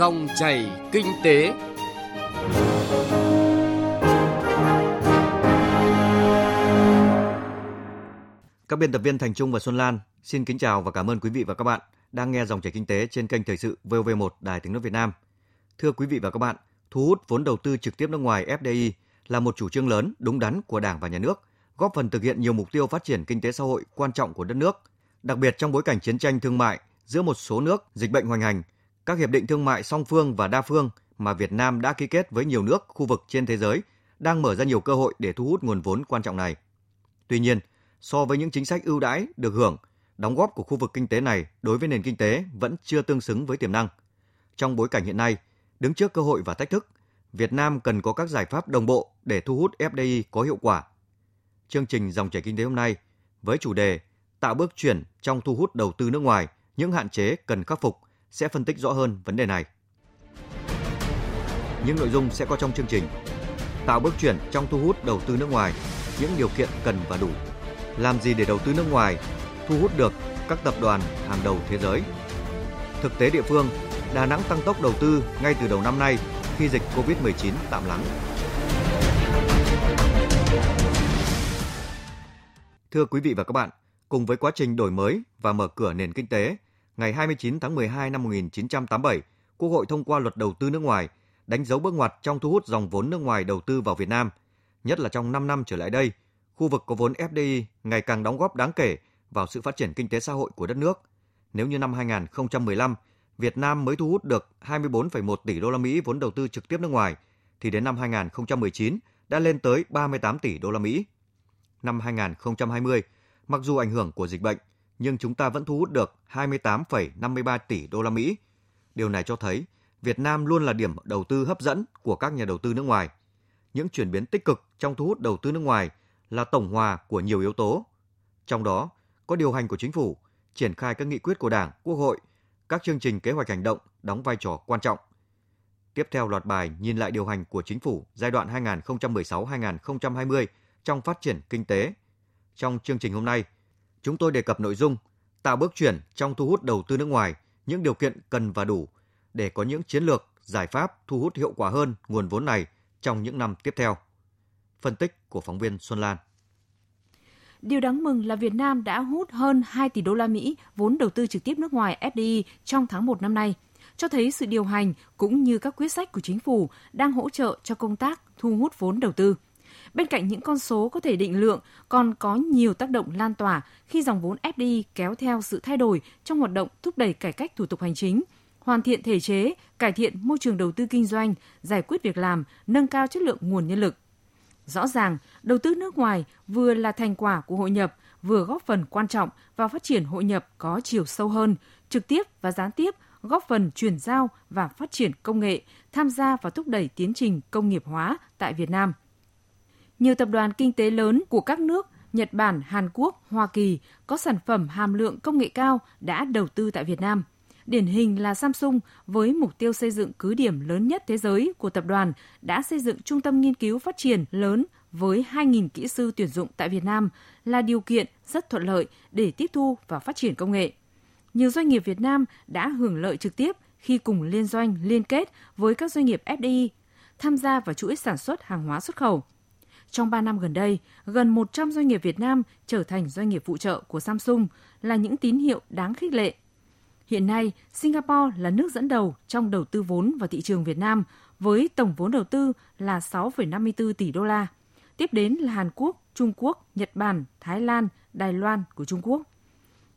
Dòng chảy kinh tế. Các biên tập viên Thành Trung và Xuân Lan xin kính chào và cảm ơn quý vị và các bạn đang nghe dòng chảy kinh tế trên kênh thời sự VOV1 Đài Tiếng nói Việt Nam. Thưa quý vị và các bạn, thu hút vốn đầu tư trực tiếp nước ngoài FDI là một chủ trương lớn, đúng đắn của Đảng và Nhà nước, góp phần thực hiện nhiều mục tiêu phát triển kinh tế xã hội quan trọng của đất nước. Đặc biệt trong bối cảnh chiến tranh thương mại giữa một số nước, dịch bệnh hoành hành, các hiệp định thương mại song phương và đa phương mà Việt Nam đã ký kết với nhiều nước, khu vực trên thế giới đang mở ra nhiều cơ hội để thu hút nguồn vốn quan trọng này. Tuy nhiên, so với những chính sách ưu đãi được hưởng, đóng góp của khu vực kinh tế này đối với nền kinh tế vẫn chưa tương xứng với tiềm năng. Trong bối cảnh hiện nay, đứng trước cơ hội và thách thức, Việt Nam cần có các giải pháp đồng bộ để thu hút FDI có hiệu quả. Chương trình dòng chảy kinh tế hôm nay với chủ đề tạo bước chuyển trong thu hút đầu tư nước ngoài, những hạn chế cần khắc phục sẽ phân tích rõ hơn vấn đề này. Những nội dung sẽ có trong chương trình tạo bước chuyển trong thu hút đầu tư nước ngoài, những điều kiện cần và đủ. Làm gì để đầu tư nước ngoài thu hút được các tập đoàn hàng đầu thế giới? Thực tế địa phương, Đà Nẵng tăng tốc đầu tư ngay từ đầu năm nay khi dịch Covid-19 tạm lắng. Thưa quý vị và các bạn, cùng với quá trình đổi mới và mở cửa nền kinh tế, ngày 29 tháng 12 năm 1987, Quốc hội thông qua luật đầu tư nước ngoài, đánh dấu bước ngoặt trong thu hút dòng vốn nước ngoài đầu tư vào Việt Nam. Nhất là trong 5 năm trở lại đây, khu vực có vốn FDI ngày càng đóng góp đáng kể vào sự phát triển kinh tế xã hội của đất nước. Nếu như năm 2015, Việt Nam mới thu hút được 24,1 tỷ đô la Mỹ vốn đầu tư trực tiếp nước ngoài, thì đến năm 2019 đã lên tới 38 tỷ đô la Mỹ. Năm 2020, mặc dù ảnh hưởng của dịch bệnh, nhưng chúng ta vẫn thu hút được 28,53 tỷ đô la Mỹ. Điều này cho thấy Việt Nam luôn là điểm đầu tư hấp dẫn của các nhà đầu tư nước ngoài. Những chuyển biến tích cực trong thu hút đầu tư nước ngoài là tổng hòa của nhiều yếu tố. Trong đó có điều hành của chính phủ, triển khai các nghị quyết của Đảng, Quốc hội, các chương trình kế hoạch hành động đóng vai trò quan trọng. Tiếp theo loạt bài nhìn lại điều hành của chính phủ giai đoạn 2016-2020 trong phát triển kinh tế. Trong chương trình hôm nay, chúng tôi đề cập nội dung tạo bước chuyển trong thu hút đầu tư nước ngoài, những điều kiện cần và đủ để có những chiến lược, giải pháp thu hút hiệu quả hơn nguồn vốn này trong những năm tiếp theo. Phân tích của phóng viên Xuân Lan. Điều đáng mừng là Việt Nam đã hút hơn 2 tỷ đô la Mỹ vốn đầu tư trực tiếp nước ngoài FDI trong tháng 1 năm nay, cho thấy sự điều hành cũng như các quyết sách của chính phủ đang hỗ trợ cho công tác thu hút vốn đầu tư. Bên cạnh những con số có thể định lượng, còn có nhiều tác động lan tỏa khi dòng vốn FDI kéo theo sự thay đổi trong hoạt động thúc đẩy cải cách thủ tục hành chính, hoàn thiện thể chế, cải thiện môi trường đầu tư kinh doanh, giải quyết việc làm, nâng cao chất lượng nguồn nhân lực. Rõ ràng, đầu tư nước ngoài vừa là thành quả của hội nhập, vừa góp phần quan trọng vào phát triển hội nhập có chiều sâu hơn, trực tiếp và gián tiếp góp phần chuyển giao và phát triển công nghệ, tham gia và thúc đẩy tiến trình công nghiệp hóa tại Việt Nam. Nhiều tập đoàn kinh tế lớn của các nước Nhật Bản, Hàn Quốc, Hoa Kỳ có sản phẩm hàm lượng công nghệ cao đã đầu tư tại Việt Nam. Điển hình là Samsung với mục tiêu xây dựng cứ điểm lớn nhất thế giới của tập đoàn đã xây dựng trung tâm nghiên cứu phát triển lớn với 2.000 kỹ sư tuyển dụng tại Việt Nam là điều kiện rất thuận lợi để tiếp thu và phát triển công nghệ. Nhiều doanh nghiệp Việt Nam đã hưởng lợi trực tiếp khi cùng liên doanh liên kết với các doanh nghiệp FDI tham gia vào chuỗi sản xuất hàng hóa xuất khẩu. Trong 3 năm gần đây, gần 100 doanh nghiệp Việt Nam trở thành doanh nghiệp phụ trợ của Samsung là những tín hiệu đáng khích lệ. Hiện nay, Singapore là nước dẫn đầu trong đầu tư vốn vào thị trường Việt Nam với tổng vốn đầu tư là 6,54 tỷ đô la. Tiếp đến là Hàn Quốc, Trung Quốc, Nhật Bản, Thái Lan, Đài Loan của Trung Quốc.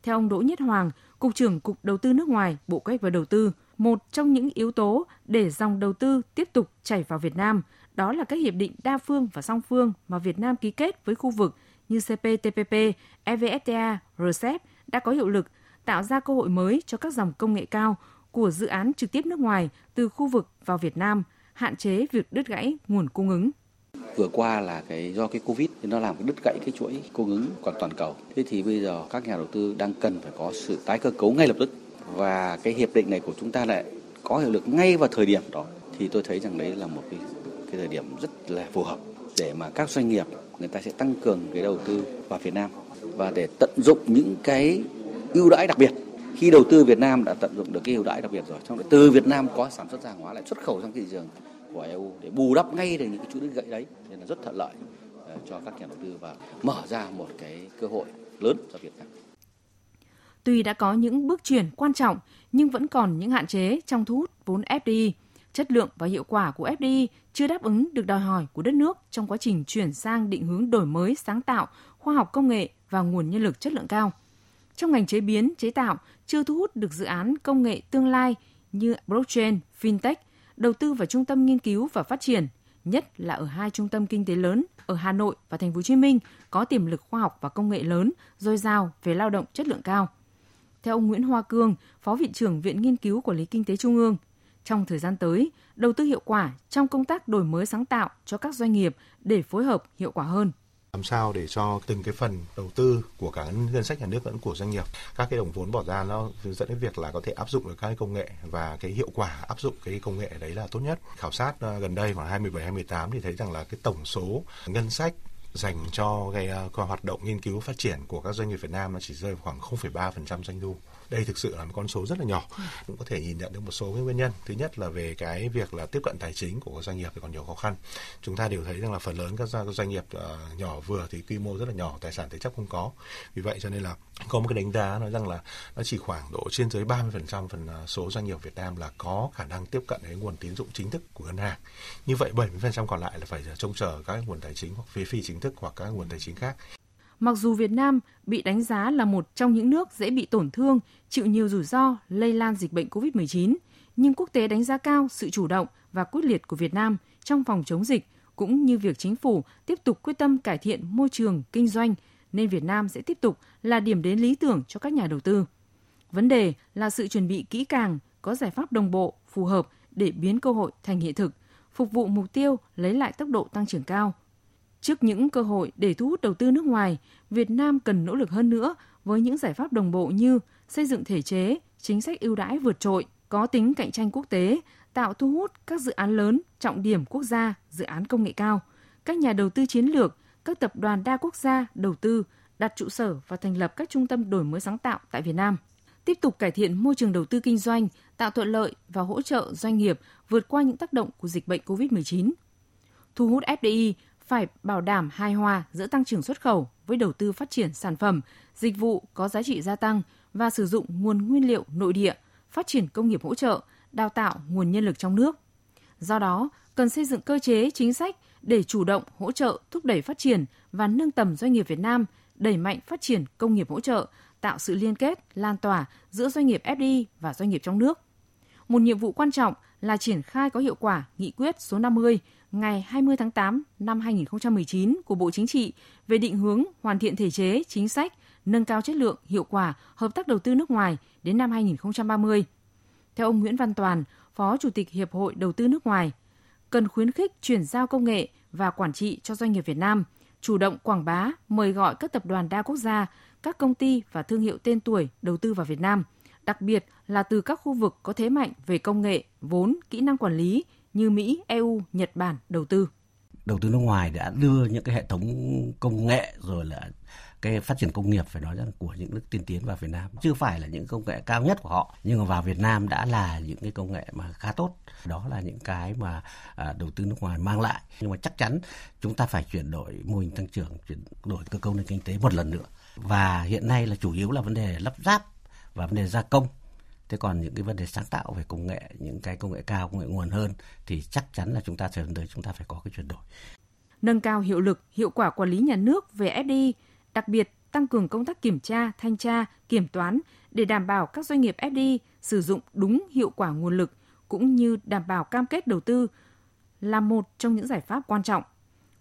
Theo ông Đỗ Nhất Hoàng, Cục trưởng Cục Đầu tư nước ngoài, Bộ Kế hoạch và Đầu tư, một trong những yếu tố để dòng đầu tư tiếp tục chảy vào Việt Nam đó là các hiệp định đa phương và song phương mà Việt Nam ký kết với khu vực như CPTPP, EVFTA, RCEP đã có hiệu lực, tạo ra cơ hội mới cho các dòng công nghệ cao của dự án trực tiếp nước ngoài từ khu vực vào Việt Nam, hạn chế việc đứt gãy nguồn cung ứng. Vừa qua là cái do cái covid thì nó làm cái đứt gãy cái chuỗi cung ứng toàn toàn cầu. Thế thì bây giờ các nhà đầu tư đang cần phải có sự tái cơ cấu ngay lập tức. Và cái hiệp định này của chúng ta lại có hiệu lực ngay vào thời điểm đó. Thì tôi thấy rằng đấy là một cái cái thời điểm rất là phù hợp để mà các doanh nghiệp người ta sẽ tăng cường cái đầu tư vào Việt Nam và để tận dụng những cái ưu đãi đặc biệt khi đầu tư Việt Nam đã tận dụng được cái ưu đãi đặc biệt rồi, trong từ Việt Nam có sản xuất hàng hóa lại xuất khẩu sang thị trường của EU để bù đắp ngay được những cái chuỗi đứt gãy đấy nên là rất thuận lợi ờ, cho các nhà đầu tư và mở ra một cái cơ hội lớn cho Việt Nam. Tuy đã có những bước chuyển quan trọng nhưng vẫn còn những hạn chế trong thu hút vốn FDI. Chất lượng và hiệu quả của FDI chưa đáp ứng được đòi hỏi của đất nước trong quá trình chuyển sang định hướng đổi mới, sáng tạo, khoa học công nghệ và nguồn nhân lực chất lượng cao. Trong ngành chế biến, chế tạo chưa thu hút được dự án công nghệ tương lai như blockchain, fintech, đầu tư vào trung tâm nghiên cứu và phát triển, nhất là ở hai trung tâm kinh tế lớn ở Hà Nội và Thành phố Hồ Chí Minh có tiềm lực khoa học và công nghệ lớn, dồi dào về lao động chất lượng cao. Theo ông Nguyễn Hoa Cương, Phó Viện trưởng Viện Nghiên cứu Quản lý Kinh tế Trung ương, trong thời gian tới, đầu tư hiệu quả trong công tác đổi mới sáng tạo cho các doanh nghiệp để phối hợp hiệu quả hơn. Làm sao để cho từng cái phần đầu tư của cả ngân sách nhà nước lẫn của doanh nghiệp các cái đồng vốn bỏ ra nó dẫn đến việc là có thể áp dụng được các cái công nghệ và cái hiệu quả áp dụng cái công nghệ đấy là tốt nhất. Khảo sát ờ, gần đây vào 27 28 thì thấy rằng là cái tổng số ngân sách dành cho cái ờ, hoạt động nghiên cứu phát triển của các doanh nghiệp Việt Nam nó chỉ rơi khoảng 0,3% doanh thu đây thực sự là một con số rất là nhỏ. Cũng có thể nhìn nhận được một số cái nguyên nhân. Thứ nhất là về cái việc là tiếp cận tài chính của các doanh nghiệp thì còn nhiều khó khăn. Chúng ta đều thấy rằng là phần lớn các doanh nghiệp ờ, nhỏ vừa thì quy mô rất là nhỏ, tài sản thế chấp không có. Vì vậy cho nên là có một cái đánh giá nói rằng là nó chỉ khoảng độ trên dưới 30% phần ờ, số doanh nghiệp Việt Nam là có khả năng tiếp cận đến nguồn tín dụng chính thức của ngân hàng. Như vậy 70% còn lại là phải trông chờ các nguồn tài chính hoặc phí phi chính thức hoặc các nguồn tài chính khác. Mặc dù Việt Nam bị đánh giá là một trong những nước dễ bị tổn thương, chịu nhiều rủi ro lây lan dịch bệnh COVID-19, nhưng quốc tế đánh giá cao sự chủ động và quyết liệt của Việt Nam trong phòng chống dịch cũng như việc chính phủ tiếp tục quyết tâm cải thiện môi trường kinh doanh nên Việt Nam sẽ tiếp tục là điểm đến lý tưởng cho các nhà đầu tư. Vấn đề là sự chuẩn bị kỹ càng, có giải pháp đồng bộ, phù hợp để biến cơ hội thành hiện thực, phục vụ mục tiêu lấy lại tốc độ tăng trưởng cao – Trước những cơ hội để thu hút đầu tư nước ngoài, Việt Nam cần nỗ lực hơn nữa với những giải pháp đồng bộ như xây dựng thể chế, chính sách ưu đãi vượt trội, có tính cạnh tranh quốc tế, tạo thu hút các dự án lớn, trọng điểm quốc gia, dự án công nghệ cao, các nhà đầu tư chiến lược, các tập đoàn đa quốc gia đầu tư, đặt trụ sở và thành lập các trung tâm đổi mới sáng tạo tại Việt Nam. Tiếp tục cải thiện môi trường đầu tư kinh doanh, tạo thuận lợi và hỗ trợ doanh nghiệp vượt qua những tác động của dịch bệnh COVID-19. Thu hút FDI phải bảo đảm hài hòa giữa tăng trưởng xuất khẩu với đầu tư phát triển sản phẩm, dịch vụ có giá trị gia tăng và sử dụng nguồn nguyên liệu nội địa, phát triển công nghiệp hỗ trợ, đào tạo nguồn nhân lực trong nước. Do đó, cần xây dựng cơ chế chính sách để chủ động hỗ trợ thúc đẩy phát triển và nâng tầm doanh nghiệp Việt Nam, đẩy mạnh phát triển công nghiệp hỗ trợ, tạo sự liên kết, lan tỏa giữa doanh nghiệp FDI và doanh nghiệp trong nước. Một nhiệm vụ quan trọng là triển khai có hiệu quả nghị quyết số 50 ngày 20 tháng 8 năm 2019 của Bộ Chính trị về định hướng hoàn thiện thể chế, chính sách, nâng cao chất lượng, hiệu quả hợp tác đầu tư nước ngoài đến năm 2030. Theo ông Nguyễn Văn Toàn, Phó Chủ tịch Hiệp hội Đầu tư nước ngoài, cần khuyến khích chuyển giao công nghệ và quản trị cho doanh nghiệp Việt Nam, chủ động quảng bá, mời gọi các tập đoàn đa quốc gia, các công ty và thương hiệu tên tuổi đầu tư vào Việt Nam, đặc biệt là từ các khu vực có thế mạnh về công nghệ, vốn, kỹ năng quản lý như Mỹ, EU, Nhật Bản đầu tư. Đầu tư nước ngoài đã đưa những cái hệ thống công nghệ rồi là cái phát triển công nghiệp phải nói rằng của những nước tiên tiến vào Việt Nam. Chưa phải là những công nghệ cao nhất của họ nhưng mà vào Việt Nam đã là những cái công nghệ mà khá tốt. Đó là những cái mà à, đầu tư nước ngoài mang lại. Nhưng mà chắc chắn chúng ta phải chuyển đổi mô hình tăng trưởng chuyển đổi cơ cấu nền kinh tế một lần nữa. Và hiện nay là chủ yếu là vấn đề lắp ráp và vấn đề gia công thế còn những cái vấn đề sáng tạo về công nghệ, những cái công nghệ cao, công nghệ nguồn hơn thì chắc chắn là chúng ta thời gian tới chúng ta phải có cái chuyển đổi. Nâng cao hiệu lực, hiệu quả quản lý nhà nước về FDI đặc biệt tăng cường công tác kiểm tra, thanh tra, kiểm toán để đảm bảo các doanh nghiệp FDI sử dụng đúng hiệu quả nguồn lực cũng như đảm bảo cam kết đầu tư là một trong những giải pháp quan trọng.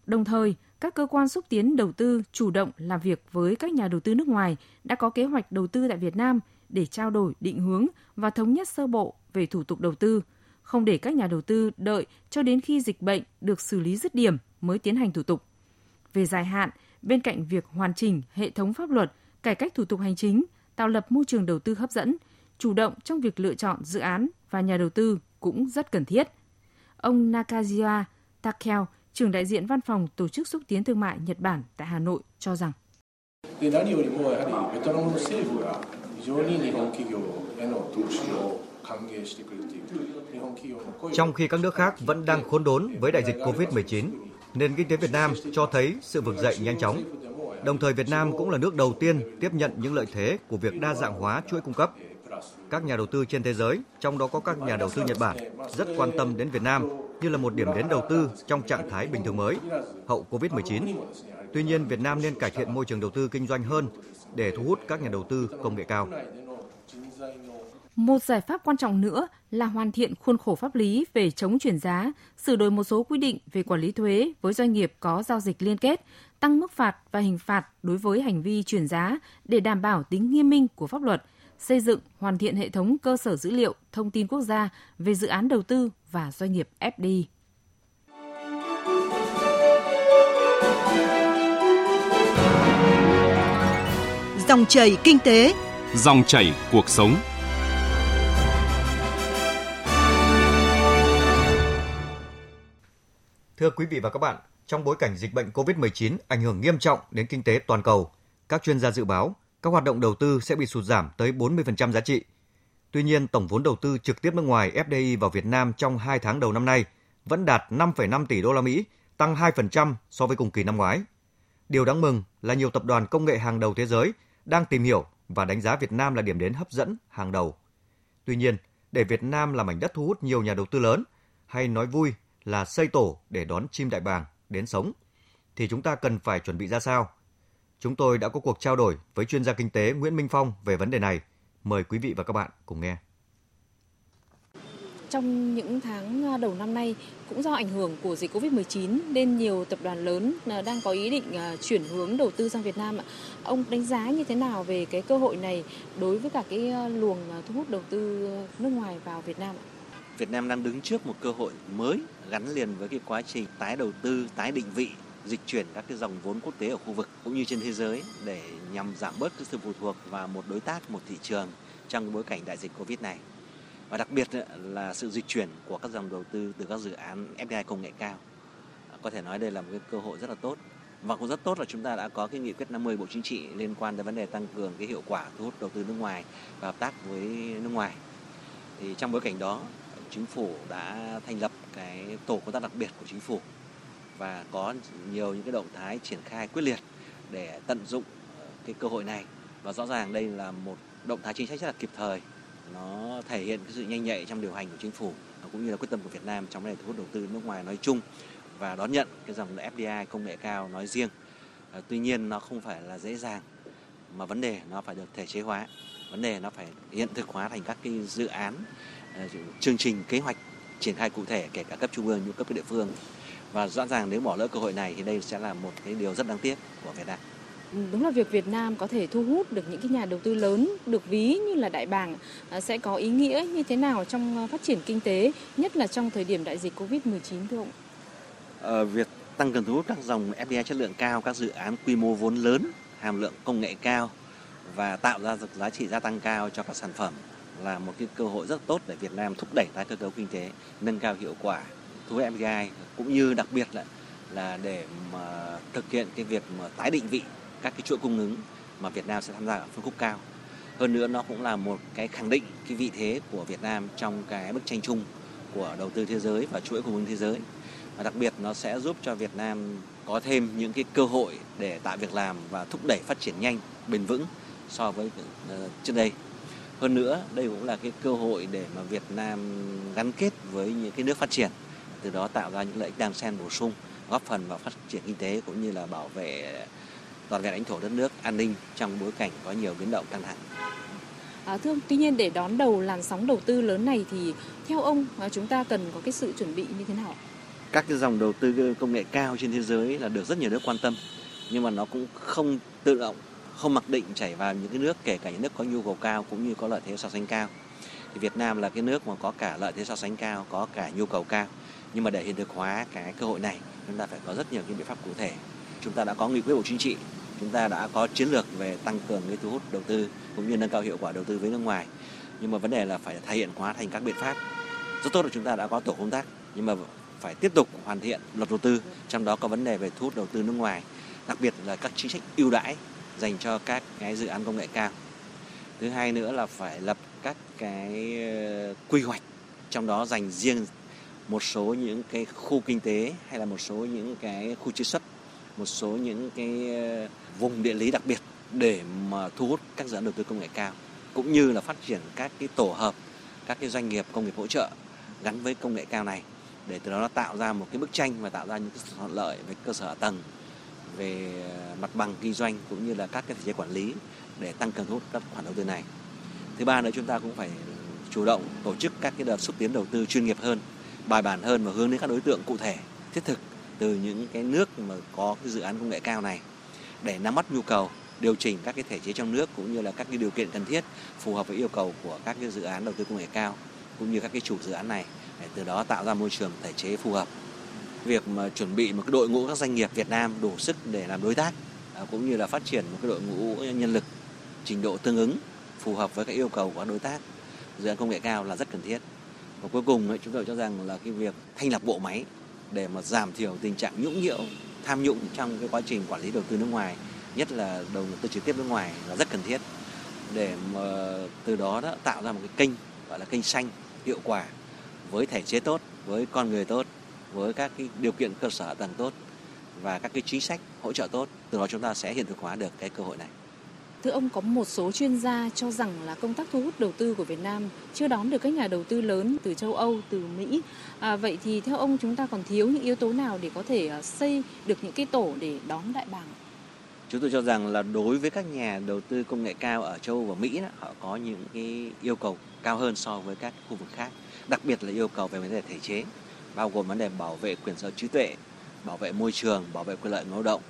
Đồng thời, các cơ quan xúc tiến đầu tư chủ động làm việc với các nhà đầu tư nước ngoài đã có kế hoạch đầu tư tại Việt Nam để trao đổi định hướng và thống nhất sơ bộ về thủ tục đầu tư, không để các nhà đầu tư đợi cho đến khi dịch bệnh được xử lý dứt điểm mới tiến hành thủ tục. Về dài hạn, bên cạnh việc hoàn chỉnh hệ thống pháp luật, cải cách thủ tục hành chính, tạo lập môi trường đầu tư hấp dẫn, chủ động trong việc lựa chọn dự án và nhà đầu tư cũng rất cần thiết. Ông Nakaziwa Takeo, trưởng đại diện văn phòng Tổ chức xúc tiến thương mại Nhật Bản tại Hà Nội cho rằng trong khi các nước khác vẫn đang khốn đốn với đại dịch COVID-19, nền kinh tế Việt Nam cho thấy sự vực dậy nhanh chóng. Đồng thời Việt Nam cũng là nước đầu tiên tiếp nhận những lợi thế của việc đa dạng hóa chuỗi cung cấp. Các nhà đầu tư trên thế giới, trong đó có các nhà đầu tư Nhật Bản, rất quan tâm đến Việt Nam như là một điểm đến đầu tư trong trạng thái bình thường mới, hậu Covid-19. Tuy nhiên, Việt Nam nên cải thiện môi trường đầu tư kinh doanh hơn để thu hút các nhà đầu tư công nghệ cao. Một giải pháp quan trọng nữa là hoàn thiện khuôn khổ pháp lý về chống chuyển giá, sửa đổi một số quy định về quản lý thuế với doanh nghiệp có giao dịch liên kết, tăng mức phạt và hình phạt đối với hành vi chuyển giá để đảm bảo tính nghiêm minh của pháp luật, xây dựng hoàn thiện hệ thống cơ sở dữ liệu thông tin quốc gia về dự án đầu tư và doanh nghiệp FDI. Dòng chảy kinh tế, dòng chảy cuộc sống. Thưa quý vị và các bạn, trong bối cảnh dịch bệnh COVID-19 ảnh hưởng nghiêm trọng đến kinh tế toàn cầu, các chuyên gia dự báo các hoạt động đầu tư sẽ bị sụt giảm tới 40% giá trị. Tuy nhiên, tổng vốn đầu tư trực tiếp nước ngoài FDI vào Việt Nam trong 2 tháng đầu năm nay vẫn đạt 5,5 tỷ đô la Mỹ, tăng 2% so với cùng kỳ năm ngoái. Điều đáng mừng là nhiều tập đoàn công nghệ hàng đầu thế giới đang tìm hiểu và đánh giá Việt Nam là điểm đến hấp dẫn hàng đầu. Tuy nhiên, để Việt Nam là mảnh đất thu hút nhiều nhà đầu tư lớn, hay nói vui là xây tổ để đón chim đại bàng đến sống, thì chúng ta cần phải chuẩn bị ra sao? Chúng tôi đã có cuộc trao đổi với chuyên gia kinh tế Nguyễn Minh Phong về vấn đề này. Mời quý vị và các bạn cùng nghe. Trong những tháng à, đầu năm nay, cũng do ảnh hưởng của dịch Covid-19 nên nhiều tập đoàn lớn à, đang có ý định à, chuyển hướng đầu tư sang Việt Nam. Ông đánh giá như thế nào về cái cơ hội này đối với cả cái luồng thu hút đầu tư nước ngoài vào Việt Nam ạ? Việt Nam đang đứng trước một cơ hội mới gắn liền với cái quá trình tái đầu tư, tái định vị dịch chuyển các cái dòng vốn quốc tế ở khu vực cũng như trên thế giới để nhằm giảm bớt cái sự phụ thuộc vào một đối tác, một thị trường trong bối cảnh đại dịch Covid này. Và đặc biệt ờ, là sự dịch chuyển của các dòng đầu tư từ các dự án FDI công nghệ cao. Ờ, có thể nói đây là một cái cơ hội rất là tốt. Và cũng rất tốt là chúng ta đã có cái nghị quyết 50 Bộ Chính trị liên quan đến vấn đề tăng cường cái hiệu quả thu hút đầu tư nước ngoài và hợp tác với nước ngoài. Thì trong bối cảnh đó, chính phủ đã thành lập cái tổ công tác đặc biệt của chính phủ và có nhiều những cái động thái triển khai quyết liệt để tận dụng ờ, cái cơ hội này và rõ ràng đây là một động thái chính sách rất là kịp thời nó thể hiện cái sự nhanh nhạy trong điều hành của chính phủ cũng như là quyết tâm của Việt Nam trong vấn đề thu hút đầu tư nước ngoài nói chung và đón nhận cái dòng FDI công nghệ cao nói riêng. À, tuy nhiên nó không phải là dễ dàng mà vấn đề nó phải được thể chế hóa, vấn đề nó phải hiện thực hóa thành các cái dự án, à, chương trình kế hoạch triển khai cụ thể kể cả cấp trung ương như cấp địa phương và rõ ràng nếu bỏ lỡ cơ hội này thì đây sẽ là một cái điều rất đáng tiếc của Việt Nam. Đúng là việc Việt Nam có thể thu hút được những cái nhà đầu tư lớn được ví như là đại bàng à, sẽ có ý nghĩa như thế nào trong à, phát triển kinh tế, nhất là trong thời điểm đại dịch Covid-19 thưa ông? À, việc tăng cường thu hút các dòng FDI chất lượng cao, các dự án quy mô vốn lớn, hàm lượng công nghệ cao và tạo ra giá trị gia tăng cao cho các sản phẩm là một cái cơ hội rất tốt để Việt Nam thúc đẩy tái cơ cấu kinh tế, nâng cao hiệu quả thu hút FDI cũng như đặc biệt là là để mà thực hiện cái việc mà tái định vị các cái chuỗi cung ứng mà Việt Nam sẽ tham gia ở phân khúc cao. Hơn nữa nó cũng là một cái khẳng định cái vị thế của Việt Nam trong cái bức tranh chung của đầu tư thế giới và chuỗi cung ứng thế giới. Và đặc biệt nó sẽ giúp cho Việt Nam có thêm những cái cơ hội để tạo việc làm và thúc đẩy phát triển nhanh, bền vững so với ờ, trước đây. Hơn nữa, đây cũng là cái cơ hội để mà Việt Nam gắn kết với những cái nước phát triển từ đó tạo ra những lợi ích đan xen bổ sung góp phần vào phát triển kinh tế cũng như là bảo vệ toàn vẹn lãnh thổ đất nước an ninh trong bối cảnh có nhiều biến động căng thẳng. À, thưa ông, tuy nhiên để đón đầu làn sóng đầu tư lớn này thì theo ông à, chúng ta cần có cái sự chuẩn bị như thế nào? Các cái dòng đầu tư công nghệ cao trên thế giới là được rất nhiều nước quan tâm nhưng mà nó cũng không tự động không mặc định chảy vào những cái nước kể cả những nước có nhu cầu cao cũng như có lợi thế so sánh cao. Thì Việt Nam là cái nước mà có cả lợi thế so sánh cao, có cả nhu cầu cao nhưng mà để hiện thực hóa cái cơ hội này chúng ta phải có rất nhiều những biện pháp cụ thể chúng ta đã có nghị quyết bộ chính trị chúng ta đã có chiến lược về tăng cường cái thu hút đầu tư cũng như nâng cao hiệu quả đầu tư với nước ngoài. Nhưng mà vấn đề là phải thể hiện hóa thành các biện pháp. Rất tốt là chúng ta đã có tổ công tác nhưng mà phải tiếp tục hoàn thiện luật đầu tư trong đó có vấn đề về thu hút đầu tư nước ngoài đặc biệt là các chính sách ưu đãi dành cho các cái dự án công nghệ cao. Thứ hai nữa là phải lập các cái ờ, quy hoạch trong đó dành riêng một số những cái khu kinh tế hay là một số những cái khu chế xuất, một số những cái ờ, vùng địa lý đặc biệt để mà thu hút các dự án đầu tư công nghệ cao cũng như là phát triển các cái tổ hợp các cái doanh nghiệp công nghiệp hỗ trợ gắn với công nghệ cao này để từ đó nó tạo ra một cái bức tranh và tạo ra những cái thuận lợi về cơ sở hạ tầng về ờ, mặt bằng kinh doanh cũng như là các cái thể chế quản lý để tăng cường thu hút các khoản đầu tư này. Thứ ba nữa chúng ta cũng phải chủ động tổ chức các cái đợt xúc tiến đầu tư chuyên nghiệp hơn, bài bản hơn và hướng đến các đối tượng cụ thể, thiết thực từ những cái nước mà có cái dự án công nghệ cao này để nắm bắt nhu cầu, điều chỉnh các cái thể chế trong nước cũng như là các cái điều kiện cần thiết phù hợp với yêu cầu của các cái dự án đầu tư công nghệ cao cũng như các cái chủ dự án này để từ đó tạo ra môi trường thể chế phù hợp. Việc mà chuẩn bị một cái đội ngũ các doanh nghiệp Việt Nam đủ sức để làm đối tác à, cũng như là phát triển một cái đội ngũ nhân lực trình độ tương ứng phù hợp với các yêu cầu của các đối tác, dự án công nghệ cao là rất cần thiết. Và cuối cùng chúng tôi cho rằng là cái việc thành lập bộ máy để mà giảm thiểu tình trạng nhũng nhiễu, tham nhũng trong cái quá trình quản lý đầu tư nước ngoài nhất là đầu tư trực tiếp nước ngoài là rất cần thiết để mà từ đó đó tạo ra một cái kênh gọi là kênh xanh hiệu quả với thể chế tốt, với con người tốt, với các cái điều kiện cơ sở tầng tốt và các cái chính sách hỗ trợ tốt, từ đó chúng ta sẽ hiện thực hóa được cái cơ hội này. Thưa ông, có một số chuyên gia cho rằng là công tác thu hút đầu tư của Việt Nam chưa đón được các nhà đầu tư lớn từ châu Âu, từ Mỹ. À, vậy thì theo ông chúng ta còn thiếu những yếu tố nào để có thể à, xây được những cái tổ để đón đại bàng? Chúng tôi cho rằng là đối với các nhà đầu tư công nghệ cao ở châu Âu và Mỹ, đó, họ có những cái yêu cầu cao hơn so với các khu vực khác, đặc biệt là yêu cầu về vấn đề thể chế, bao gồm vấn đề bảo vệ quyền sở trí tuệ, bảo vệ môi trường, bảo vệ quyền lợi người lao động,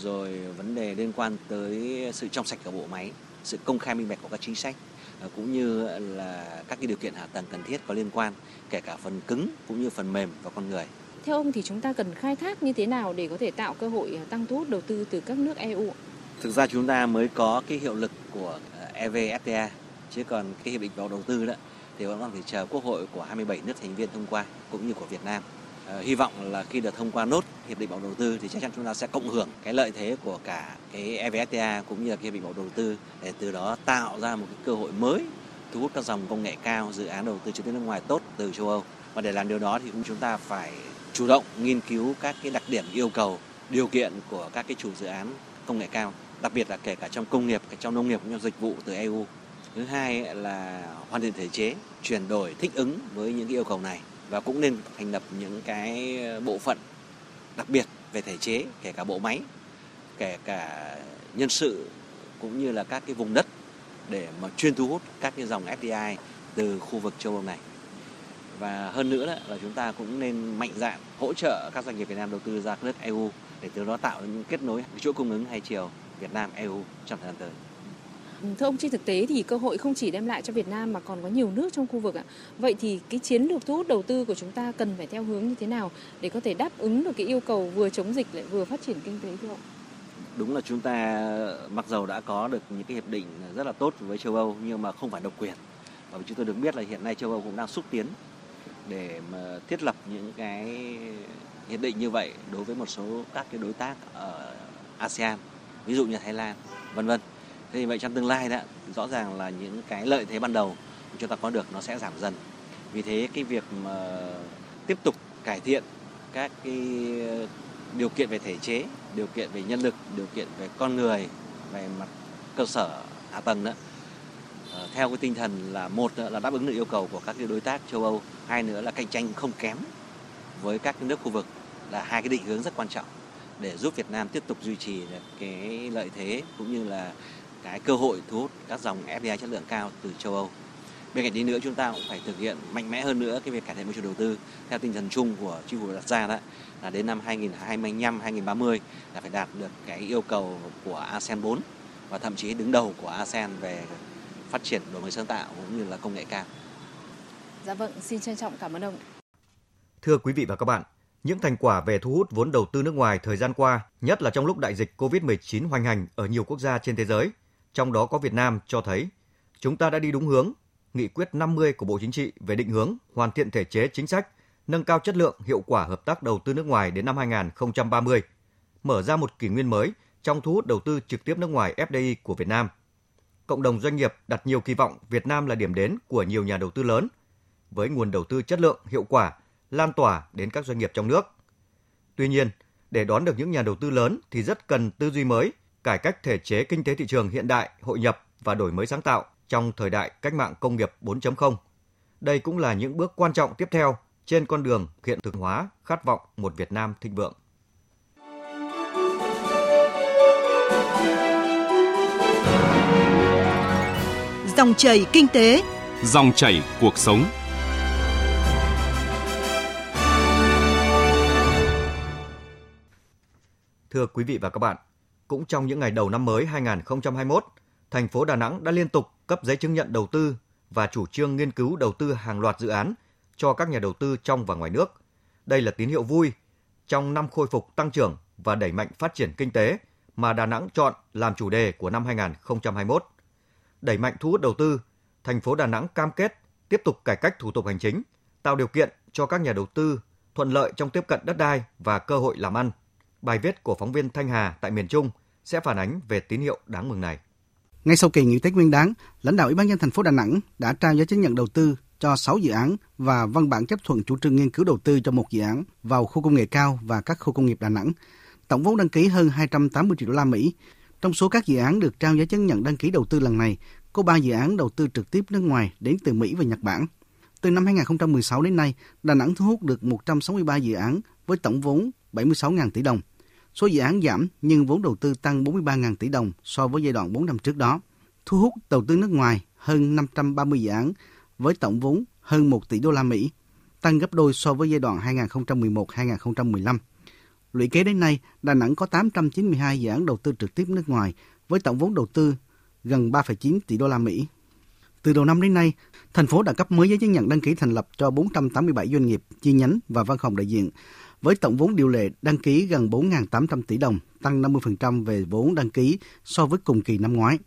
rồi vấn đề liên quan tới sự trong sạch của bộ máy, sự công khai minh bạch của các chính sách ờ, cũng như là các cái điều kiện hạ tầng cần thiết có liên quan, kể cả phần cứng cũng như phần mềm và con người. Theo ông thì chúng ta cần khai thác như thế nào để có thể tạo cơ hội tăng thu hút đầu tư từ các nước EU? Thực ra chúng ta mới có cái hiệu lực của ờ, EVFTA chứ còn cái hiệp định vào đầu tư đó thì vẫn còn phải chờ Quốc hội của 27 nước thành viên thông qua cũng như của Việt Nam. Ờ, hy vọng là khi được thông qua nốt hiệp định bảo đầu tư thì chắc chắn chúng ta sẽ cộng hưởng cái lợi thế của cả cái EVFTA cũng như là cái hiệp định bảo đầu tư để từ đó tạo ra một cái cơ hội mới thu hút các dòng công nghệ cao, dự án đầu tư trực tiếp nước ngoài tốt từ châu Âu. Và để làm điều đó thì cũng chúng ta phải chủ động nghiên cứu các cái đặc điểm yêu cầu, điều kiện của các cái chủ dự án công nghệ cao, đặc biệt là kể cả trong công nghiệp trong nông nghiệp cũng như dịch vụ từ EU thứ hai là hoàn thiện thể chế, chuyển đổi thích ứng với những cái yêu cầu này và cũng nên thành lập những cái ờ, bộ phận đặc biệt về thể chế, kể cả bộ máy, kể cả nhân sự, cũng như là các cái vùng đất để mà chuyên thu hút các cái dòng FDI từ khu vực châu Âu này và hơn nữa là chúng ta cũng nên mạnh dạn hỗ trợ các doanh nghiệp Việt Nam đầu tư ra các nước EU để từ đó tạo những kết nối chuỗi cung ứng hai chiều Việt Nam EU trong thời gian tới. Thưa ông, trên thực tế thì cơ hội không chỉ đem lại cho Việt Nam mà còn có nhiều nước trong khu vực ạ. Vậy thì cái chiến lược thu hút đầu tư của chúng ta cần phải theo hướng như thế nào để có thể đáp ứng được cái yêu cầu vừa chống dịch lại vừa phát triển kinh tế thưa ông? Đúng là chúng ta mặc dầu đã có được những cái hiệp định rất là tốt với châu Âu nhưng mà không phải độc quyền. Và chúng tôi được biết là hiện nay châu Âu cũng đang xúc tiến để mà thiết lập những cái hiệp định như vậy đối với một số các cái đối tác ở ASEAN, ví dụ như Thái Lan, vân vân. Thế thì vậy trong tương lai đó rõ ràng là những cái lợi thế ban đầu chúng ta có được nó sẽ giảm dần. Vì thế cái việc mà tiếp tục cải thiện các cái ờ, điều kiện về thể chế, điều kiện về nhân lực, điều kiện về con người, về mặt cơ sở hạ tầng đó ờ, theo cái tinh thần là một là đáp ứng được yêu cầu của các cái đối tác châu Âu, hai nữa là cạnh tranh không kém với các nước khu vực là hai cái định hướng rất quan trọng để giúp Việt Nam tiếp tục duy trì được cái lợi thế cũng như là cái cơ hội thu hút các dòng FDI chất lượng cao từ châu Âu. Bên cạnh đấy nữa chúng ta cũng phải thực hiện mạnh mẽ hơn nữa cái việc cải thiện môi trường đầu tư theo tinh thần chung của chính phủ đặt ra đó là đến năm 2025 2030 là phải đạt được cái yêu cầu của ASEAN 4 và thậm chí đứng đầu của ASEAN về phát triển đổi mới sáng tạo cũng như là công nghệ cao. Dạ vâng, xin trân trọng cảm ơn ông. Thưa quý vị và các bạn, những thành quả về thu hút vốn đầu tư nước ngoài thời gian qua, nhất là trong lúc đại dịch COVID-19 hoành hành ở nhiều quốc gia trên thế giới, trong đó có Việt Nam cho thấy chúng ta đã đi đúng hướng. Nghị quyết 50 của Bộ Chính trị về định hướng hoàn thiện thể chế chính sách, nâng cao chất lượng, hiệu quả hợp tác đầu tư nước ngoài đến năm 2030, mở ra một kỷ nguyên mới trong thu hút đầu tư trực tiếp nước ngoài FDI của Việt Nam. cộng đồng doanh nghiệp đặt nhiều kỳ vọng Việt Nam là điểm đến của nhiều nhà đầu tư lớn với nguồn đầu tư chất lượng, hiệu quả, lan tỏa đến các doanh nghiệp trong nước. Tuy nhiên, để đón được những nhà đầu tư lớn thì rất cần tư duy mới, cải cách thể chế kinh tế thị trường hiện đại, hội nhập và đổi mới sáng tạo trong thời đại cách mạng công nghiệp 4.0. Đây cũng là những bước quan trọng tiếp theo trên con đường hiện thực hóa khát vọng một Việt Nam thịnh vượng. Dòng chảy kinh tế, Dòng chảy cuộc sống. Thưa quý vị và các bạn, cũng trong những ngày đầu năm mới 2021, thành phố Đà Nẵng đã liên tục cấp giấy chứng nhận đầu tư và chủ trương nghiên cứu đầu tư hàng loạt dự án cho các nhà đầu tư trong và ngoài nước. Đây là tín hiệu vui trong năm khôi phục tăng trưởng và đẩy mạnh phát triển kinh tế mà Đà Nẵng chọn làm chủ đề của năm 2021. Đẩy mạnh thu hút đầu tư, thành phố Đà Nẵng cam kết tiếp tục cải cách thủ tục hành chính, tạo điều kiện cho các nhà đầu tư thuận lợi trong tiếp cận đất đai và cơ hội làm ăn. Bài viết của phóng viên Thanh Hà tại miền Trung sẽ phản ánh về tín hiệu đáng mừng này. Ngay sau kỳ nghỉ Tết Nguyên đán, lãnh đạo Ủy ban nhân thành phố Đà Nẵng đã trao giấy chứng nhận đầu tư cho 6 dự án và văn bản chấp thuận chủ trương nghiên cứu đầu tư cho một dự án vào khu công nghệ cao và các khu công nghiệp Đà Nẵng. Tổng vốn đăng ký hơn 280 triệu đô la Mỹ. Trong số các dự án được trao giấy chứng nhận đăng ký đầu tư lần này, có 3 dự án đầu tư trực tiếp nước ngoài đến từ Mỹ và Nhật Bản. Từ năm 2016 đến nay, Đà Nẵng thu hút được 163 dự án với tổng vốn 76.000 tỷ đồng. Số dự án giảm nhưng vốn đầu tư tăng 43.000 tỷ đồng so với giai đoạn 4 năm trước đó. Thu hút đầu tư nước ngoài hơn 530 dự án với tổng vốn hơn 1 tỷ đô la Mỹ, tăng gấp đôi so với giai đoạn 2011-2015. Lũy kế đến nay, Đà Nẵng có 892 dự án đầu tư trực tiếp nước ngoài với tổng vốn đầu tư gần 3,9 tỷ đô la Mỹ. Từ đầu năm đến nay, thành phố đã cấp mới giấy chứng nhận đăng ký thành lập cho 487 doanh nghiệp, chi nhánh và văn phòng đại diện, với tổng vốn điều lệ đăng ký gần 4.800 tỷ đồng, tăng 50% về vốn đăng ký so với cùng kỳ năm ngoái.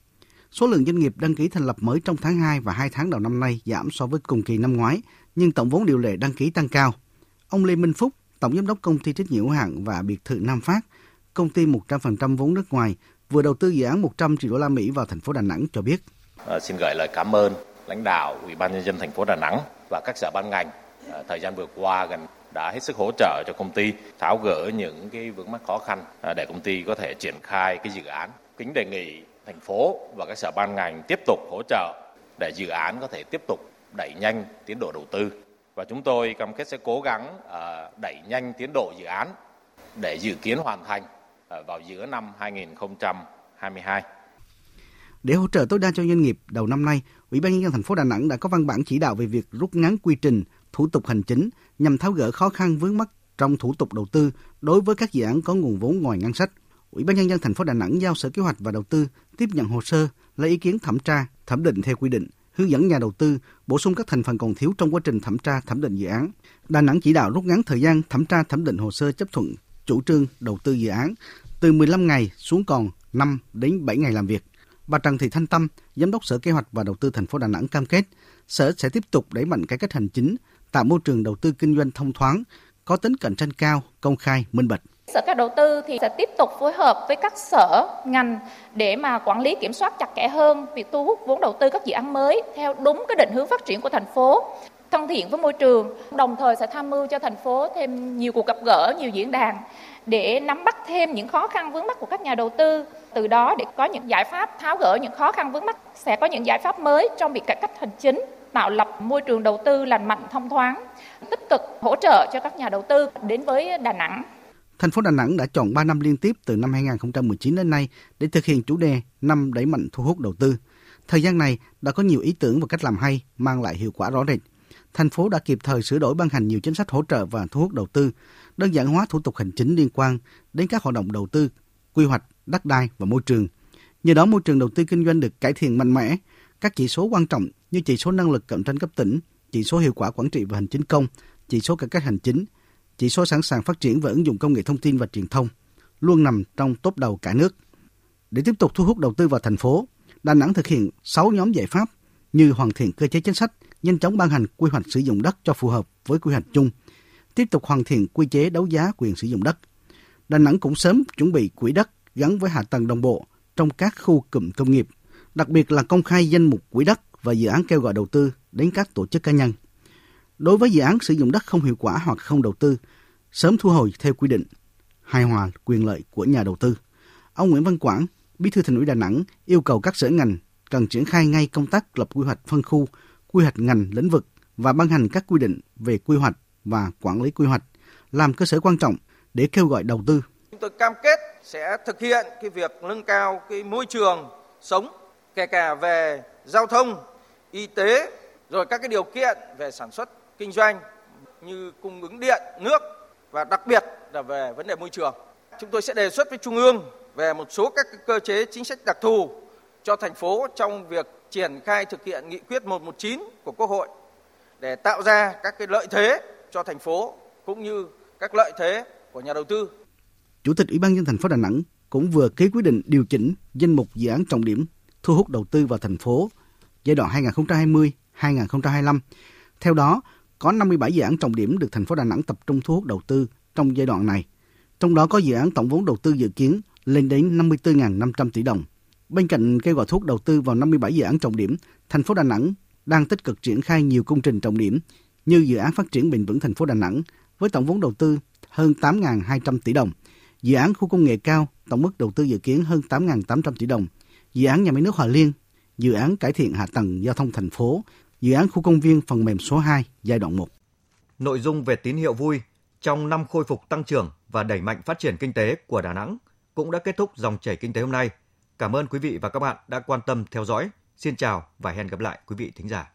Số lượng doanh nghiệp đăng ký thành lập mới trong tháng 2 và 2 tháng đầu năm nay giảm so với cùng kỳ năm ngoái, nhưng tổng vốn điều lệ đăng ký tăng cao. Ông Lê Minh Phúc, Tổng Giám đốc Công ty trách nhiệm hữu hạn và biệt thự Nam Phát, công ty 100% vốn nước ngoài, vừa đầu tư dự án 100 triệu đô la Mỹ vào thành phố Đà Nẵng cho biết. À, xin gửi lời cảm ơn lãnh đạo Ủy ban nhân dân thành phố Đà Nẵng và các sở ban ngành à, thời gian vừa qua gần đã hết sức hỗ trợ cho công ty tháo gỡ những cái vướng mắc khó khăn à, để công ty có thể triển khai cái dự án. Kính đề nghị thành phố và các sở ban ngành tiếp tục hỗ trợ để dự án có thể tiếp tục đẩy nhanh tiến độ đầu tư và chúng tôi cam kết sẽ cố gắng à, đẩy nhanh tiến độ dự án để dự kiến hoàn thành à, vào giữa năm 2022. Để hỗ trợ tối đa cho doanh nghiệp, đầu năm nay, Ủy ban nhân dân thành phố Đà Nẵng đã có văn bản chỉ đạo về việc rút ngắn quy trình, thủ tục hành chính nhằm tháo gỡ khó khăn vướng mắc trong thủ tục đầu tư đối với các dự án có nguồn vốn ngoài ngân sách. Ủy ban nhân dân thành phố Đà Nẵng giao Sở Kế hoạch và Đầu tư tiếp nhận hồ sơ, lấy ý kiến thẩm tra, thẩm định theo quy định, hướng dẫn nhà đầu tư bổ sung các thành phần còn thiếu trong quá trình thẩm tra thẩm định dự án. Đà Nẵng chỉ đạo rút ngắn thời gian thẩm tra thẩm định hồ sơ chấp thuận chủ trương đầu tư dự án từ 15 ngày xuống còn 5 đến 7 ngày làm việc. Bà Trần Thị Thanh Tâm, Giám đốc Sở Kế hoạch và Đầu tư thành phố Đà Nẵng cam kết, Sở sẽ tiếp tục đẩy mạnh cải cách hành chính, tạo môi trường đầu tư kinh doanh thông thoáng, có tính cạnh tranh cao, công khai, minh bạch. Sở các đầu tư thì sẽ tiếp tục phối hợp với các sở, ngành để mà quản lý kiểm soát chặt chẽ hơn việc thu hút vốn đầu tư các dự án mới theo đúng cái định hướng phát triển của thành phố thân thiện với môi trường, đồng thời sẽ tham mưu cho thành phố thêm nhiều cuộc gặp gỡ, nhiều diễn đàn để nắm bắt thêm những khó khăn vướng mắt của các nhà đầu tư, từ đó để có những giải pháp tháo gỡ những khó khăn vướng mắt, sẽ có những giải pháp mới trong việc cải cách hành chính, tạo lập môi trường đầu tư lành mạnh thông thoáng, tích cực hỗ trợ cho các nhà đầu tư đến với Đà Nẵng. Thành phố Đà Nẵng đã chọn 3 năm liên tiếp từ năm 2019 đến nay để thực hiện chủ đề năm đẩy mạnh thu hút đầu tư. Thời gian này đã có nhiều ý tưởng và cách làm hay mang lại hiệu quả rõ rệt. Thành phố đã kịp thời sửa đổi ban hành nhiều chính sách hỗ trợ và thu hút đầu tư, đơn giản hóa thủ tục hành chính liên quan đến các hoạt động đầu tư, quy hoạch, đất đai và môi trường. Nhờ đó môi trường đầu tư kinh doanh được cải thiện mạnh mẽ, các chỉ số quan trọng như chỉ số năng lực cạnh tranh cấp tỉnh, chỉ số hiệu quả quản trị và hành chính công, chỉ số cải cách hành chính, chỉ số sẵn sàng phát triển và ứng dụng công nghệ thông tin và truyền thông luôn nằm trong top đầu cả nước. Để tiếp tục thu hút đầu tư vào thành phố, Đà Nẵng thực hiện 6 nhóm giải pháp như hoàn thiện cơ chế chính sách, nhanh chóng ban hành quy hoạch sử dụng đất cho phù hợp với quy hoạch chung, tiếp tục hoàn thiện quy chế đấu giá quyền sử dụng đất. Đà Nẵng cũng sớm chuẩn bị quỹ đất gắn với hạ tầng đồng bộ trong các khu cụm công nghiệp, đặc biệt là công khai danh mục quỹ đất và dự án kêu gọi đầu tư đến các tổ chức cá nhân. Đối với dự án sử dụng đất không hiệu quả hoặc không đầu tư, sớm thu hồi theo quy định, hài hòa quyền lợi của nhà đầu tư. Ông Nguyễn Văn Quảng, Bí thư Thành ủy Đà Nẵng yêu cầu các sở ngành cần triển khai ngay công tác lập quy hoạch phân khu, quy hoạch ngành lĩnh vực và ban hành các quy định về quy hoạch và quản lý quy hoạch làm cơ sở quan trọng để kêu gọi đầu tư. Chúng tôi cam kết sẽ thực hiện cái việc nâng cao cái môi trường sống kể cả về giao thông, y tế rồi các cái điều kiện về sản xuất kinh doanh như cung ứng điện, nước và đặc biệt là về vấn đề môi trường. Chúng tôi sẽ đề xuất với Trung ương về một số các cơ chế chính sách đặc thù cho thành phố trong việc triển khai thực hiện nghị quyết 119 của Quốc hội để tạo ra các cái lợi thế cho thành phố cũng như các lợi thế của nhà đầu tư. Chủ tịch Ủy ban nhân thành phố Đà Nẵng cũng vừa ký quyết định điều chỉnh danh mục dự án trọng điểm thu hút đầu tư vào thành phố giai đoạn 2020-2025. Theo đó, có 57 dự án trọng điểm được thành phố Đà Nẵng tập trung thu hút đầu tư trong giai đoạn này. Trong đó có dự án tổng vốn đầu tư dự kiến lên đến 54.500 tỷ đồng. Bên cạnh kêu gọi thu hút đầu tư vào 57 dự án trọng điểm, thành phố Đà Nẵng đang tích cực triển khai nhiều công trình trọng điểm như dự án phát triển bền vững thành phố Đà Nẵng với tổng vốn đầu tư hơn 8.200 tỷ đồng, dự án khu công nghệ cao tổng mức đầu tư dự kiến hơn 8.800 tỷ đồng, dự án nhà máy nước Hòa Liên, dự án cải thiện hạ tầng giao thông thành phố, dự án khu công viên phần mềm số 2 giai đoạn 1. Nội dung về tín hiệu vui trong năm khôi phục tăng trưởng và đẩy mạnh phát triển kinh tế của Đà Nẵng cũng đã kết thúc dòng chảy kinh tế hôm nay. Cảm ơn quý vị và các bạn đã quan tâm theo dõi. Xin chào và hẹn gặp lại quý vị thính giả.